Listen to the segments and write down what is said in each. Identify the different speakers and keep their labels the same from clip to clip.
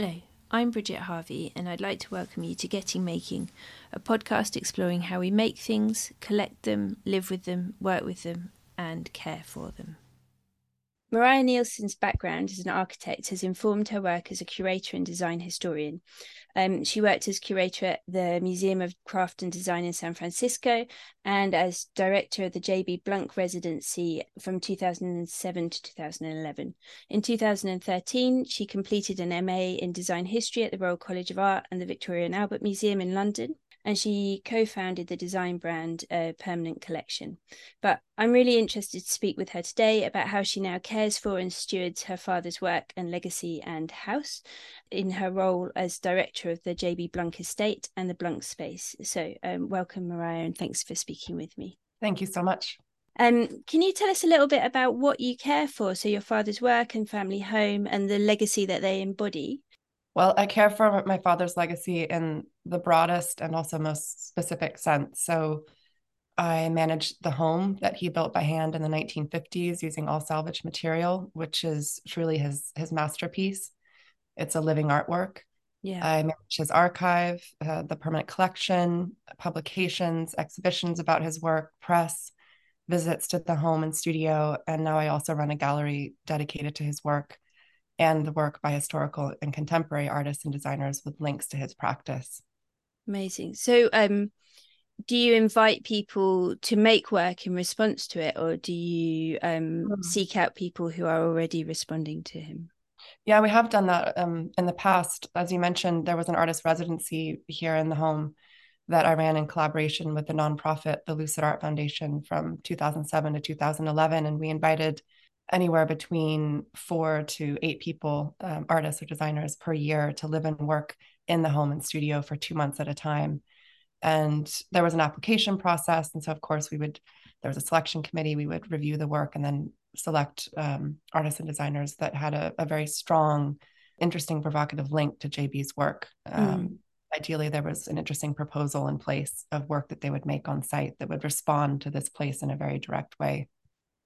Speaker 1: Hello, I'm Bridget Harvey, and I'd like to welcome you to Getting Making, a podcast exploring how we make things, collect them, live with them, work with them, and care for them. Mariah Nielson's background as an architect has informed her work as a curator and design historian. Um, she worked as curator at the Museum of Craft and Design in San Francisco and as director of the J.B. Blunk Residency from 2007 to 2011. In 2013, she completed an MA in Design History at the Royal College of Art and the Victoria and Albert Museum in London and she co-founded the design brand uh, Permanent Collection. But I'm really interested to speak with her today about how she now cares for and stewards her father's work and legacy and house in her role as director of the JB Blunk Estate and the Blunk Space. So, um, welcome, Mariah, and thanks for speaking with me.
Speaker 2: Thank you so much.
Speaker 1: Um, can you tell us a little bit about what you care for? So, your father's work and family home and the legacy that they embody?
Speaker 2: Well, I care for my father's legacy in the broadest and also most specific sense. So I managed the home that he built by hand in the 1950s using all salvage material, which is truly his his masterpiece. It's a living artwork. Yeah. I manage his archive, uh, the permanent collection, publications, exhibitions about his work, press, visits to the home and studio, and now I also run a gallery dedicated to his work and the work by historical and contemporary artists and designers with links to his practice.
Speaker 1: Amazing. So, um, do you invite people to make work in response to it, or do you um, mm. seek out people who are already responding to him?
Speaker 2: Yeah, we have done that um, in the past. As you mentioned, there was an artist residency here in the home that I ran in collaboration with the nonprofit, the Lucid Art Foundation, from 2007 to 2011. And we invited anywhere between four to eight people, um, artists or designers per year, to live and work in the home and studio for two months at a time. And there was an application process. And so, of course, we would, there was a selection committee, we would review the work and then select um, artists and designers that had a, a, very strong, interesting, provocative link to JB's work. Um, mm. Ideally, there was an interesting proposal in place of work that they would make on site that would respond to this place in a very direct way.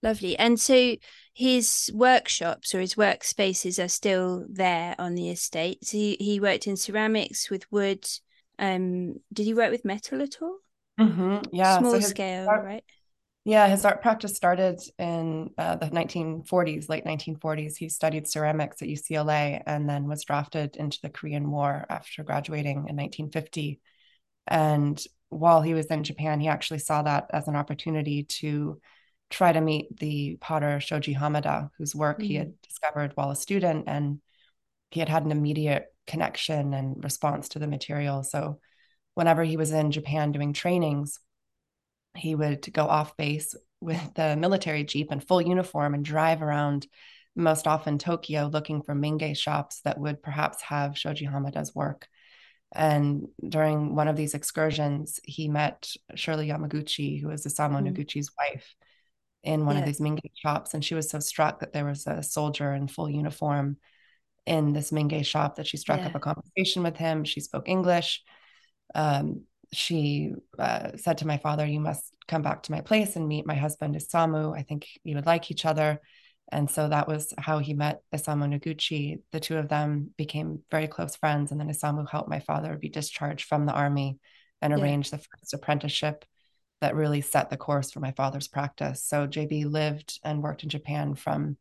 Speaker 1: Lovely. And so his workshops or his workspaces are still there on the estate. So he, he worked in ceramics with wood. Um, did he work with metal at all?
Speaker 2: Mm-hmm. Yeah.
Speaker 1: Small so scale, art, right?
Speaker 2: Yeah, his art practice started in uh, the 1940s, late 1940s. He studied ceramics at UCLA and then was drafted into the Korean War after graduating in 1950. And while he was in Japan, he actually saw that as an opportunity to try to meet the potter Shoji Hamada, whose work mm-hmm. he had mm. discovered while a student, and he had had an immediate connection and response to the material. So, whenever he was in Japan doing trainings, he would go off base with the military jeep in full uniform and drive around most often Tokyo looking for mingei shops that would perhaps have Shoji Hamada's work. And during one of these excursions, he met Shirley Yamaguchi, who was Isamu mm. Noguchi's wife in one yeah. of these mingei shops and she was so struck that there was a soldier in full uniform in this mingei shop that she struck yeah. up a conversation with him she spoke english um, she uh, said to my father you must come back to my place and meet my husband isamu i think you would like each other and so that was how he met isamu noguchi the two of them became very close friends and then isamu helped my father be discharged from the army and arrange yeah. the first apprenticeship that really set the course for my father's practice. So JB lived and worked in Japan from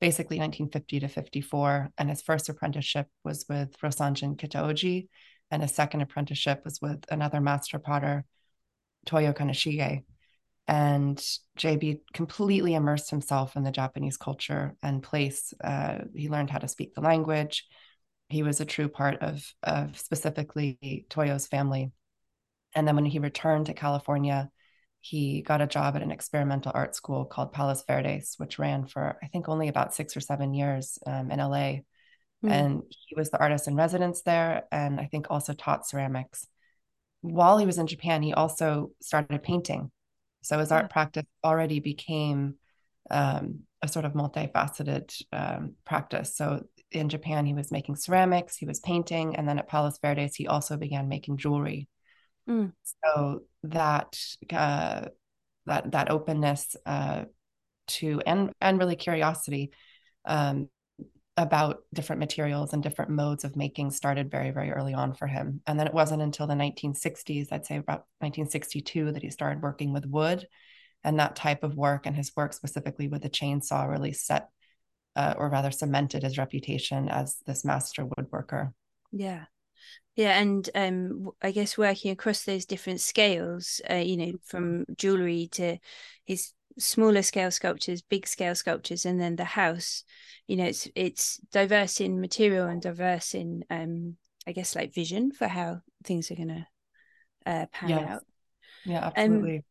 Speaker 2: basically 1950 to 54. And his first apprenticeship was with Rosanjin Kitaoji. And his second apprenticeship was with another master potter, Toyo Kaneshige. And JB completely immersed himself in the Japanese culture and place. Uh, he learned how to speak the language. He was a true part of, of specifically Toyo's family. And then when he returned to California, he got a job at an experimental art school called Palos Verdes, which ran for, I think, only about six or seven years um, in LA. Mm. And he was the artist in residence there and I think also taught ceramics. While he was in Japan, he also started painting. So his yeah. art practice already became um, a sort of multifaceted um, practice. So in Japan, he was making ceramics, he was painting, and then at Palos Verdes, he also began making jewelry. Mm. So that uh, that that openness uh, to and and really curiosity um, about different materials and different modes of making started very, very early on for him. And then it wasn't until the 1960s, I'd say about 1962, that he started working with wood. And that type of work and his work specifically with the chainsaw really set, uh, or rather cemented his reputation as this master woodworker.
Speaker 1: Yeah. Yeah, and um, I guess working across those different scales, uh, you know, from jewelry to his smaller scale sculptures, big scale sculptures, and then the house. You know, it's it's diverse in material and diverse in, um, I guess, like vision for how things are going to uh, pan
Speaker 2: yes.
Speaker 1: out.
Speaker 2: Yeah, absolutely. Um,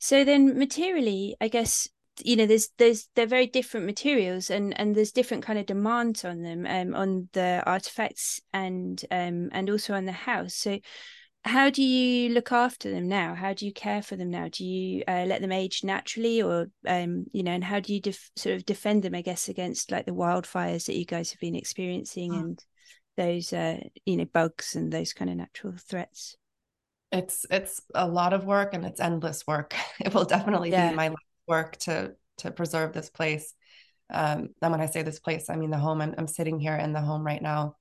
Speaker 1: so then, materially, I guess you know there's there's they're very different materials and and there's different kind of demands on them um on the artifacts and um and also on the house. So how do you look after them now? How do you care for them now? Do you uh, let them age naturally or um you know and how do you def- sort of defend them i guess against like the wildfires that you guys have been experiencing mm. and those uh you know bugs and those kind of natural threats?
Speaker 2: It's it's a lot of work and it's endless work. It will definitely yeah. be my work to to preserve this place. Um, and when I say this place, I mean the home. I'm, I'm sitting here in the home right now,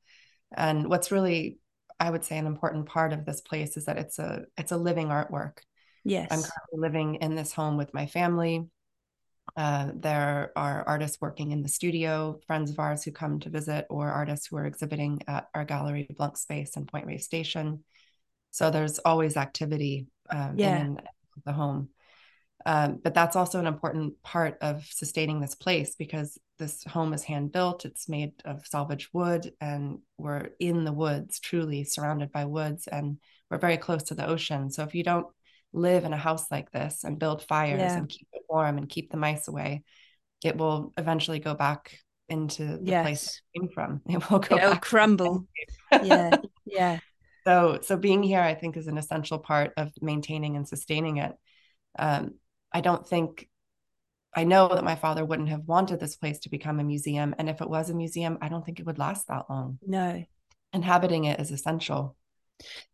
Speaker 2: and what's really, I would say, an important part of this place is that it's a it's a living artwork.
Speaker 1: Yes,
Speaker 2: I'm currently living in this home with my family. Uh, there are artists working in the studio, friends of ours who come to visit, or artists who are exhibiting at our gallery, Blunk Space and Point Reyes Station. So there's always activity um, yeah. in the home. Um, but that's also an important part of sustaining this place because this home is hand built. It's made of salvage wood, and we're in the woods, truly surrounded by woods, and we're very close to the ocean. So if you don't live in a house like this and build fires yeah. and keep it warm and keep the mice away, it will eventually go back into the yes. place it came from. It will go.
Speaker 1: It'll crumble. yeah, yeah.
Speaker 2: So, so being here, I think, is an essential part of maintaining and sustaining it. Um, I don't think I know that my father wouldn't have wanted this place to become a museum. And if it was a museum, I don't think it would last that long.
Speaker 1: No.
Speaker 2: Inhabiting it is essential.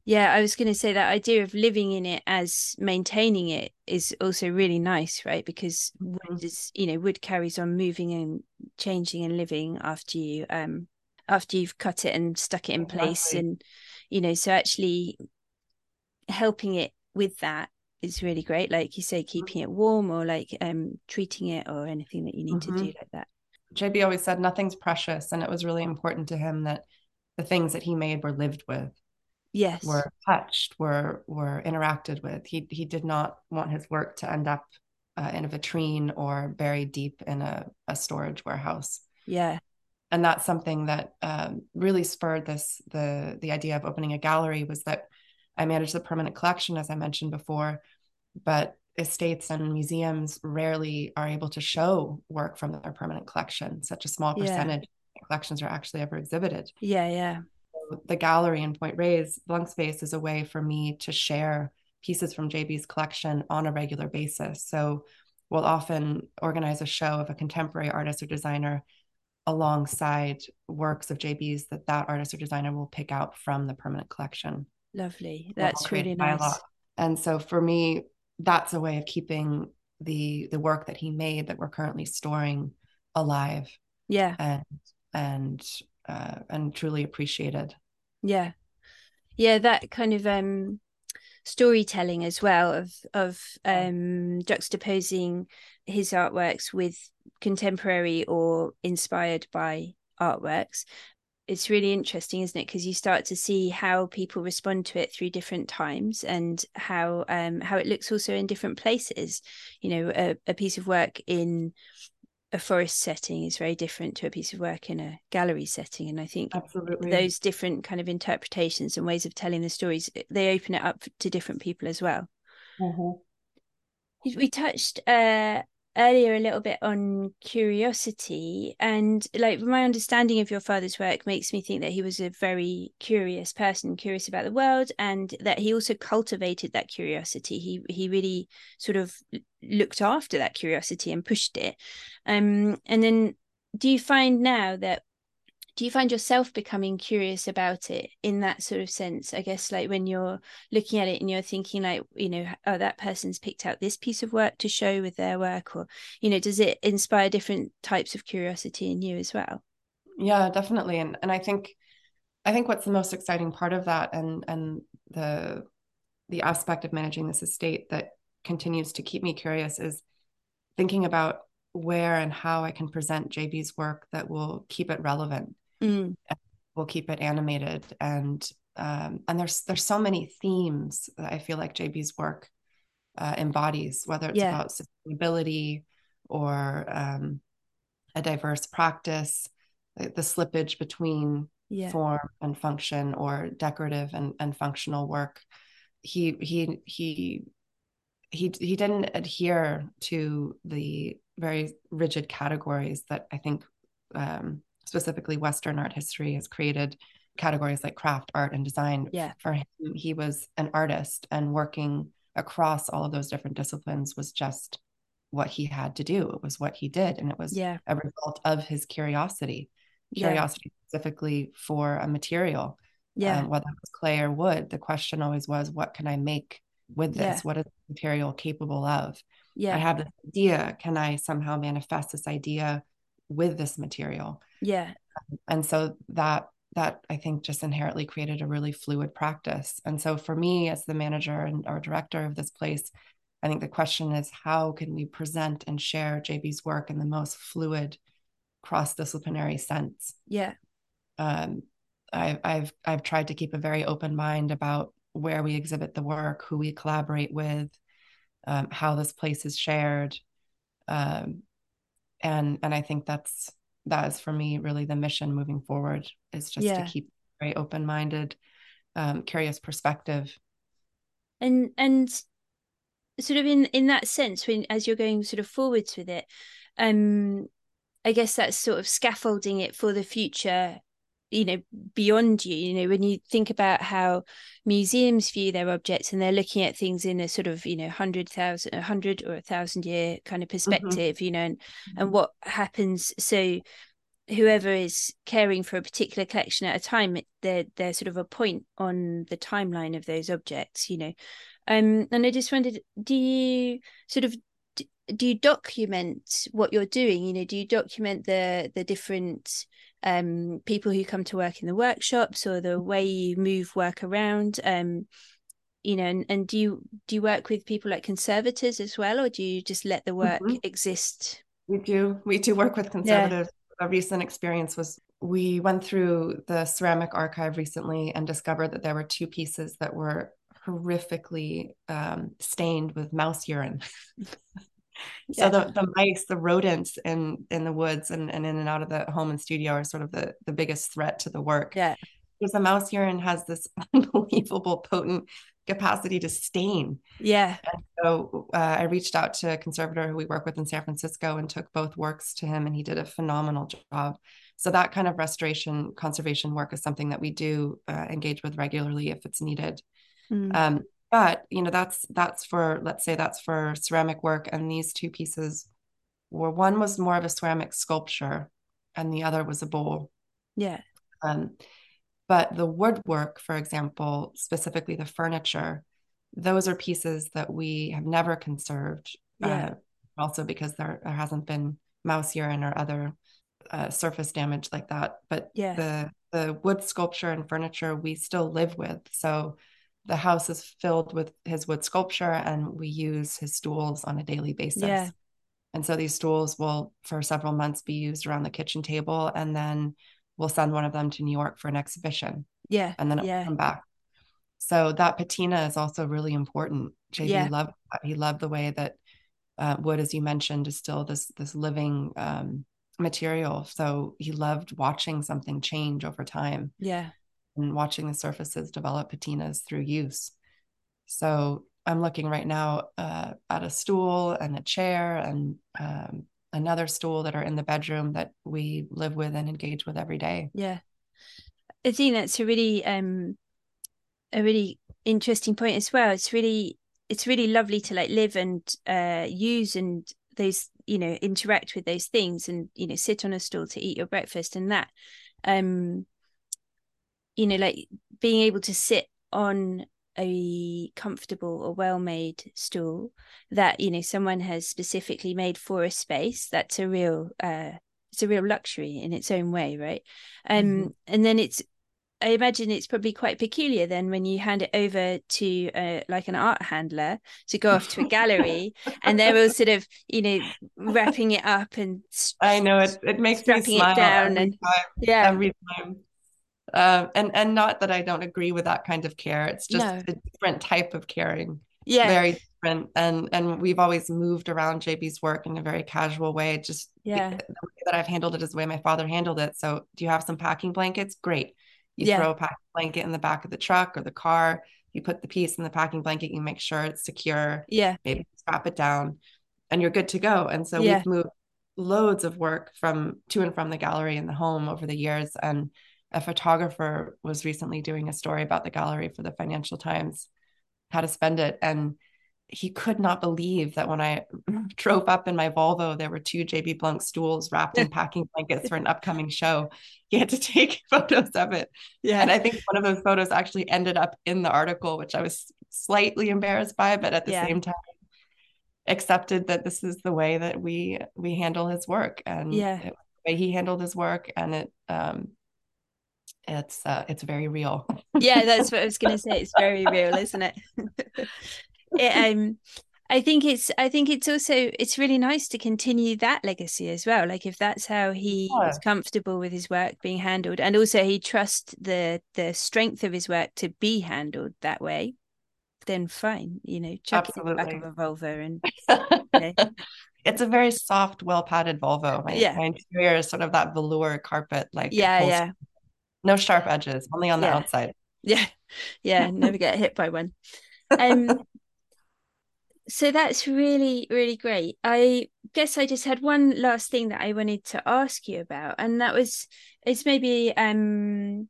Speaker 1: Yeah, I was going to say that idea of living in it as maintaining it is also really nice, right? Because mm-hmm. wood is, you know, wood carries on moving and changing and living after you um after you've cut it and stuck it in exactly. place and you know, so actually helping it with that is really great. Like you say, keeping it warm or like um treating it or anything that you need mm-hmm. to do like that.
Speaker 2: JB always said nothing's precious, and it was really important to him that the things that he made were lived with.
Speaker 1: Yes.
Speaker 2: Were touched, were were interacted with. He he did not want his work to end up uh, in a vitrine or buried deep in a, a storage warehouse.
Speaker 1: Yeah.
Speaker 2: And that's something that um, really spurred this the the idea of opening a gallery was that I manage the permanent collection, as I mentioned before, but estates and museums rarely are able to show work from their permanent collection. Such a small percentage yeah. collections are actually ever exhibited.
Speaker 1: Yeah, yeah.
Speaker 2: So the gallery in Point Reyes, Blunk Space is a way for me to share pieces from JB's collection on a regular basis. So we'll often organize a show of a contemporary artist or designer alongside works of JB's that that artist or designer will pick out from the permanent collection.
Speaker 1: Lovely. That's really nice.
Speaker 2: And so for me, that's a way of keeping the the work that he made that we're currently storing alive.
Speaker 1: Yeah.
Speaker 2: And and uh, and truly appreciated.
Speaker 1: Yeah. Yeah, that kind of um storytelling as well of of um juxtaposing his artworks with contemporary or inspired by artworks it's really interesting isn't it? Because you start to see how people respond to it through different times and how um how it looks also in different places. You know a, a piece of work in a forest setting is very different to a piece of work in a gallery setting and i think
Speaker 2: absolutely.
Speaker 1: those different kind of interpretations and ways of telling the stories they open it up to different people as well.
Speaker 2: Mm-hmm.
Speaker 1: we touched uh earlier a little bit on curiosity and like my understanding of your father's work makes me think that he was a very curious person curious about the world and that he also cultivated that curiosity. He he really sort of looked after that curiosity and pushed it. Um and then do you find now that do you find yourself becoming curious about it in that sort of sense i guess like when you're looking at it and you're thinking like you know oh that person's picked out this piece of work to show with their work or you know does it inspire different types of curiosity in you as well
Speaker 2: Yeah, definitely. And and I think I think what's the most exciting part of that and and the the aspect of managing this estate that continues to keep me curious is thinking about where and how I can present JB's work that will keep it relevant, mm. will keep it animated, and um, and there's there's so many themes that I feel like JB's work uh, embodies, whether it's yeah. about sustainability or um, a diverse practice, the, the slippage between yeah. form and function, or decorative and, and functional work. He he he he he didn't adhere to the very rigid categories that I think um, specifically Western art history has created categories like craft, art, and design.
Speaker 1: Yeah.
Speaker 2: For him, he was an artist and working across all of those different disciplines was just what he had to do. It was what he did. And it was
Speaker 1: yeah.
Speaker 2: a result of his curiosity, curiosity yeah. specifically for a material.
Speaker 1: Yeah. Um,
Speaker 2: whether it was clay or wood, the question always was, what can I make with this? Yeah. What is material capable of?
Speaker 1: Yeah.
Speaker 2: I have this idea. Can I somehow manifest this idea with this material?
Speaker 1: Yeah.
Speaker 2: And so that that I think just inherently created a really fluid practice. And so for me as the manager and or director of this place, I think the question is how can we present and share JB's work in the most fluid, cross-disciplinary sense?
Speaker 1: Yeah.
Speaker 2: Um, I, I've I've tried to keep a very open mind about where we exhibit the work, who we collaborate with, um, how this place is shared, um, and and I think that's that is for me really the mission moving forward is just yeah. to keep very open minded, um, curious perspective.
Speaker 1: And and sort of in in that sense, when as you're going sort of forwards with it, um, I guess that's sort of scaffolding it for the future you know beyond you you know when you think about how museums view their objects and they're looking at things in a sort of you know hundred thousand a hundred or a thousand year kind of mm-hmm. perspective mm-hmm. you know and, mm-hmm. and what happens so whoever is caring for a particular collection at a time they're they're sort of a point on the timeline of those objects you know um and i just wondered do you sort of do you document what you're doing? You know do you document the the different um, people who come to work in the workshops or the way you move work around? Um, you know and, and do you do you work with people like conservators as well or do you just let the work mm-hmm. exist?
Speaker 2: We do. We do work with conservators. Yeah. a recent experience was we went through the ceramic archive recently and discovered that there were two pieces that were horrifically um, stained with mouse urine so the, the mice the rodents in in the woods and, and in and out of the home and studio are sort of the the biggest threat to the work.
Speaker 1: Yeah.
Speaker 2: Because the mouse urine has this unbelievable potent capacity to stain.
Speaker 1: Yeah.
Speaker 2: And so uh, i reached out to a conservator who we work with in san francisco and took both works to him and he did a phenomenal job. So that kind of restoration conservation work is something that we do uh, engage with regularly if it's needed. Mm. um, but you know that's that's for let's say that's for ceramic work and these two pieces were one was more of a ceramic sculpture and the other was a bowl.
Speaker 1: Yeah.
Speaker 2: Um but the woodwork for example specifically the furniture those are pieces that we have never conserved
Speaker 1: yeah. Uh,
Speaker 2: also because there, there hasn't been mouse urine or other uh, surface damage like that. But
Speaker 1: yeah.
Speaker 2: the the wood sculpture and furniture we still live with. So the house is filled with his wood sculpture and we use his stools on a daily basis.
Speaker 1: Yeah.
Speaker 2: And so these stools will, for several months, be used around the kitchen table. And then we'll send one of them to New York for an exhibition.
Speaker 1: Yeah.
Speaker 2: And then
Speaker 1: yeah.
Speaker 2: come back. So that patina is also really important. JB yeah. loved he loved the way that uh, wood, as you mentioned, is still this this living um, material. So he loved watching something change over time.
Speaker 1: Yeah
Speaker 2: and watching the surfaces develop patinas through use. So I'm looking right now uh, at a stool and a chair and um, another stool that are in the bedroom that we live with and engage with every day.
Speaker 1: Yeah, I think that's a really um, a really interesting point as well. It's really it's really lovely to like live and uh, use and those you know interact with those things and you know sit on a stool to eat your breakfast and that um you know like being able to sit on a comfortable or well made stool that you know someone has specifically made for a space that's a real uh it's a real luxury in its own way right? Um mm-hmm. and then it's I imagine it's probably quite peculiar then when you hand it over to uh, like an art handler to go off to a gallery and they're all sort of you know wrapping it up and
Speaker 2: I know it it makes me smile it down and time, yeah. every time uh, and and not that I don't agree with that kind of care it's just no. a different type of caring
Speaker 1: yeah
Speaker 2: very different and and we've always moved around JB's work in a very casual way just
Speaker 1: yeah the
Speaker 2: way that I've handled it is the way my father handled it so do you have some packing blankets great you yeah. throw a packing blanket in the back of the truck or the car. You put the piece in the packing blanket. You make sure it's secure.
Speaker 1: Yeah.
Speaker 2: Maybe strap it down, and you're good to go. And so yeah. we've moved loads of work from to and from the gallery and the home over the years. And a photographer was recently doing a story about the gallery for the Financial Times, how to spend it, and he could not believe that when I drove up in my Volvo, there were two JB Blunk stools wrapped in packing blankets for an upcoming show. He had to take photos of it. Yeah. And I think one of those photos actually ended up in the article, which I was slightly embarrassed by, but at the yeah. same time, accepted that this is the way that we we handle his work and
Speaker 1: yeah
Speaker 2: it, way he handled his work and it um it's uh it's very real
Speaker 1: yeah that's what i was gonna say it's very real isn't it it, um I think it's I think it's also it's really nice to continue that legacy as well. Like if that's how he yeah. is comfortable with his work being handled, and also he trusts the the strength of his work to be handled that way, then fine. You know, chuck Absolutely. it in the back of a Volvo and.
Speaker 2: It's a very soft, well padded Volvo. My, yeah. my interior is sort of that velour carpet, like
Speaker 1: yeah, yeah.
Speaker 2: No sharp edges, only on the
Speaker 1: yeah.
Speaker 2: outside.
Speaker 1: Yeah, yeah. Never get hit by one. Um, so that's really really great i guess i just had one last thing that i wanted to ask you about and that was it's maybe um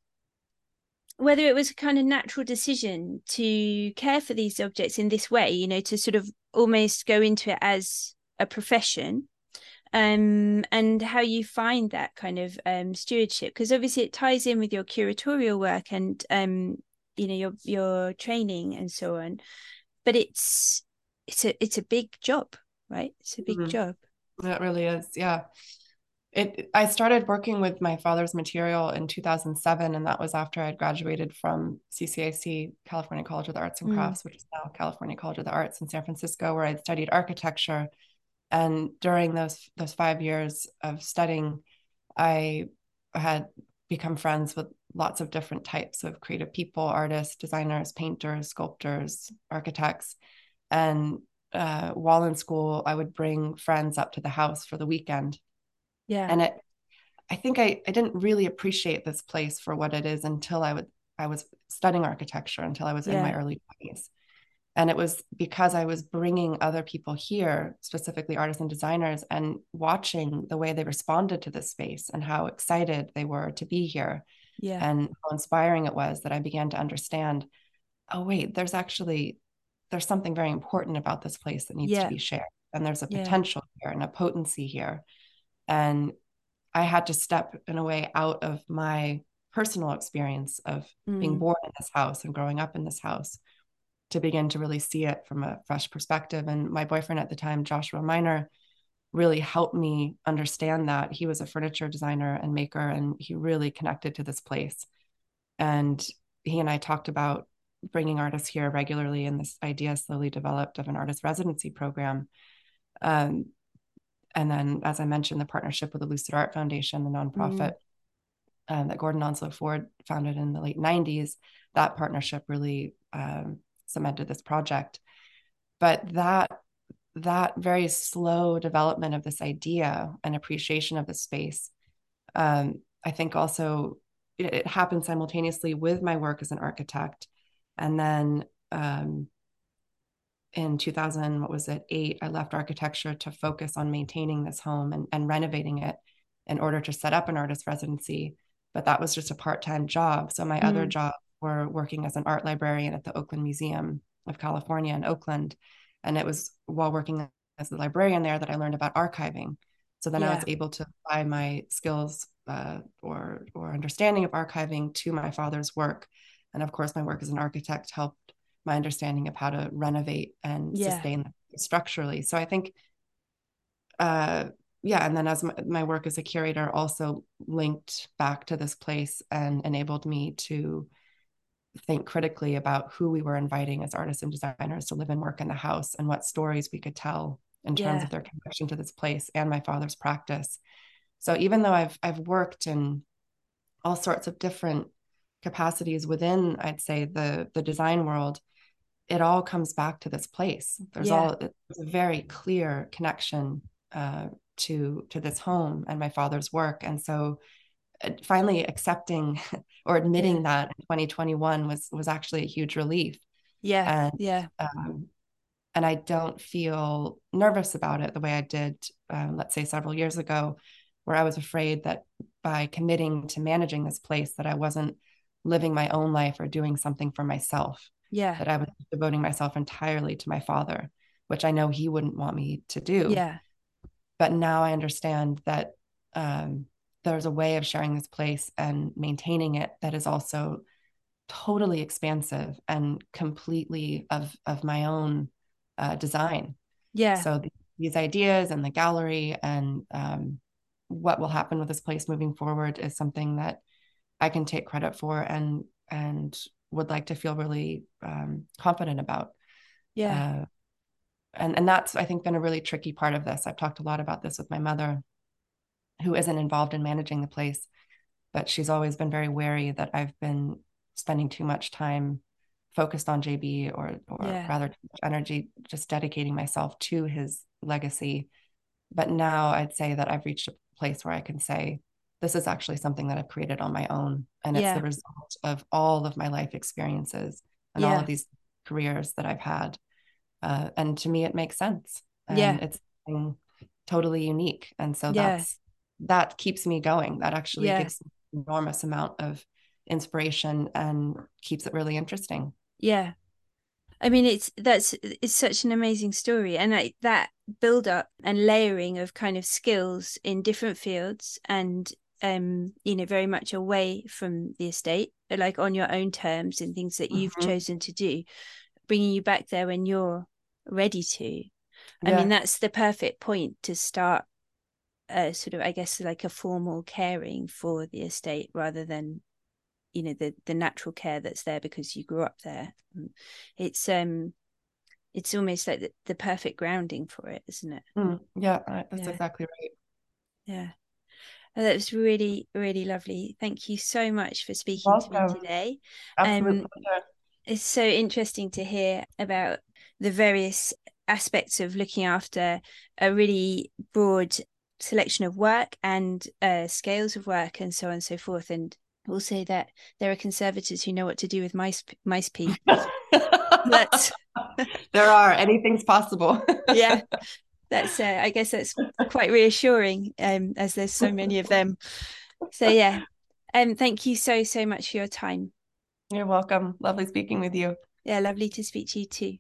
Speaker 1: whether it was a kind of natural decision to care for these objects in this way you know to sort of almost go into it as a profession um, and how you find that kind of um, stewardship because obviously it ties in with your curatorial work and um, you know your your training and so on but it's it's a it's a big job, right? It's a big mm-hmm. job.
Speaker 2: that really is. Yeah. It I started working with my father's material in 2007 and that was after I had graduated from CCAC, California College of the Arts and mm. Crafts, mm. which is now California College of the Arts in San Francisco where I'd studied architecture and during those those 5 years of studying I had become friends with lots of different types of creative people, artists, designers, painters, sculptors, architects and uh, while in school, I would bring friends up to the house for the weekend.
Speaker 1: Yeah.
Speaker 2: And it, I think I, I didn't really appreciate this place for what it is until I would, I was studying architecture until I was yeah. in my early 20s. And it was because I was bringing other people here, specifically artists and designers, and watching the way they responded to this space and how excited they were to be here.
Speaker 1: Yeah.
Speaker 2: And how inspiring it was that I began to understand oh, wait, there's actually there's something very important about this place that needs yeah. to be shared and there's a potential yeah. here and a potency here and i had to step in a way out of my personal experience of mm. being born in this house and growing up in this house to begin to really see it from a fresh perspective and my boyfriend at the time joshua miner really helped me understand that he was a furniture designer and maker and he really connected to this place and he and i talked about bringing artists here regularly, and this idea slowly developed of an artist residency program. Um, and then, as I mentioned, the partnership with the Lucid Art Foundation, the nonprofit mm. um, that Gordon Onslow Ford founded in the late 90s, that partnership really um, cemented this project. But that that very slow development of this idea and appreciation of the space, um, I think also it, it happened simultaneously with my work as an architect and then um, in 2000, what was it, eight, I left architecture to focus on maintaining this home and, and renovating it in order to set up an artist residency. But that was just a part time job. So my mm. other jobs were working as an art librarian at the Oakland Museum of California in Oakland. And it was while working as a librarian there that I learned about archiving. So then yeah. I was able to apply my skills uh, or or understanding of archiving to my father's work and of course, my work as an architect helped my understanding of how to renovate and yeah. sustain structurally. So I think uh, yeah, and then as my, my work as a curator also linked back to this place and enabled me to think critically about who we were inviting as artists and designers to live and work in the house and what stories we could tell in terms
Speaker 1: Yeah.
Speaker 2: of their connection to this place and my father's practice. So even though I've I've worked in all sorts of different capacities within, I'd say the the design world, it all comes back to this place. There's
Speaker 1: Yeah.
Speaker 2: all there's a very clear connection uh, to to this home and my father's work, and so finally accepting or admitting that in 2021 was was actually a huge relief.
Speaker 1: Yeah.
Speaker 2: And
Speaker 1: Yeah.
Speaker 2: um, and I don't feel nervous about it the way I did, um, let's say, several years ago, where I was afraid that by committing to managing this place, that I wasn't living my own life or doing something for myself,
Speaker 1: Yeah.
Speaker 2: that I was devoting myself entirely to my father, which I know he wouldn't want me to do.
Speaker 1: Yeah.
Speaker 2: But now I understand that um, there's a way of sharing this place and maintaining it that is also totally expansive and completely of of my own uh, design.
Speaker 1: Yeah.
Speaker 2: So th- these ideas and the gallery and um, what will happen with this place moving forward is something that I can take credit for and and would like to feel really um, confident about.
Speaker 1: Yeah.
Speaker 2: Uh, and and that's I think been a really tricky part of this. I've talked a lot about this with my mother, who isn't involved in managing the place, but she's always been very wary that I've been spending too much time focused on JB or or
Speaker 1: Yeah.
Speaker 2: rather energy just dedicating myself to his legacy. But now I'd say that I've reached a place where I can say this is actually something that I've created on my own and it's
Speaker 1: Yeah.
Speaker 2: the result of all of my life experiences and all of these careers that I've had. Uh, and to me it makes sense. And
Speaker 1: Yeah.
Speaker 2: it's something totally unique. And so
Speaker 1: Yeah.
Speaker 2: that's that keeps me going. That actually
Speaker 1: Yeah.
Speaker 2: gives enormous amount of inspiration and keeps it really interesting.
Speaker 1: Yeah. I mean, it's that's it's such an amazing story, and like that build up and layering of kind of skills in different fields, and um, you know, very much away from the estate, like on your own terms and things that you've
Speaker 2: Mhm.
Speaker 1: chosen to do, bringing you back there when you're ready to. I
Speaker 2: Yeah.
Speaker 1: mean, that's the perfect point to start a sort of, I guess, like a formal caring for the estate rather than, you know, the the natural care that's there because you grew up there. Mm. It's um, it's almost like the, the perfect grounding for it, isn't it?
Speaker 2: Mm, yeah, that's
Speaker 1: Yeah.
Speaker 2: exactly right.
Speaker 1: Yeah. Oh, that was really, really lovely. Thank you so much for speaking to me today.
Speaker 2: Absolute
Speaker 1: Um,
Speaker 2: pleasure.
Speaker 1: it's so interesting to hear about the various aspects of looking after a really broad selection of work and uh, scales of work and so on and so forth. And also that there are conservators who know what to do with mice mice pee. That's-
Speaker 2: there are. Anything's possible.
Speaker 1: yeah. That's uh, i guess that's quite reassuring um as there's so many of them. So yeah. Um thank you so so much for your time.
Speaker 2: You're welcome. Lovely speaking with you.
Speaker 1: yeah lovely to speak to you too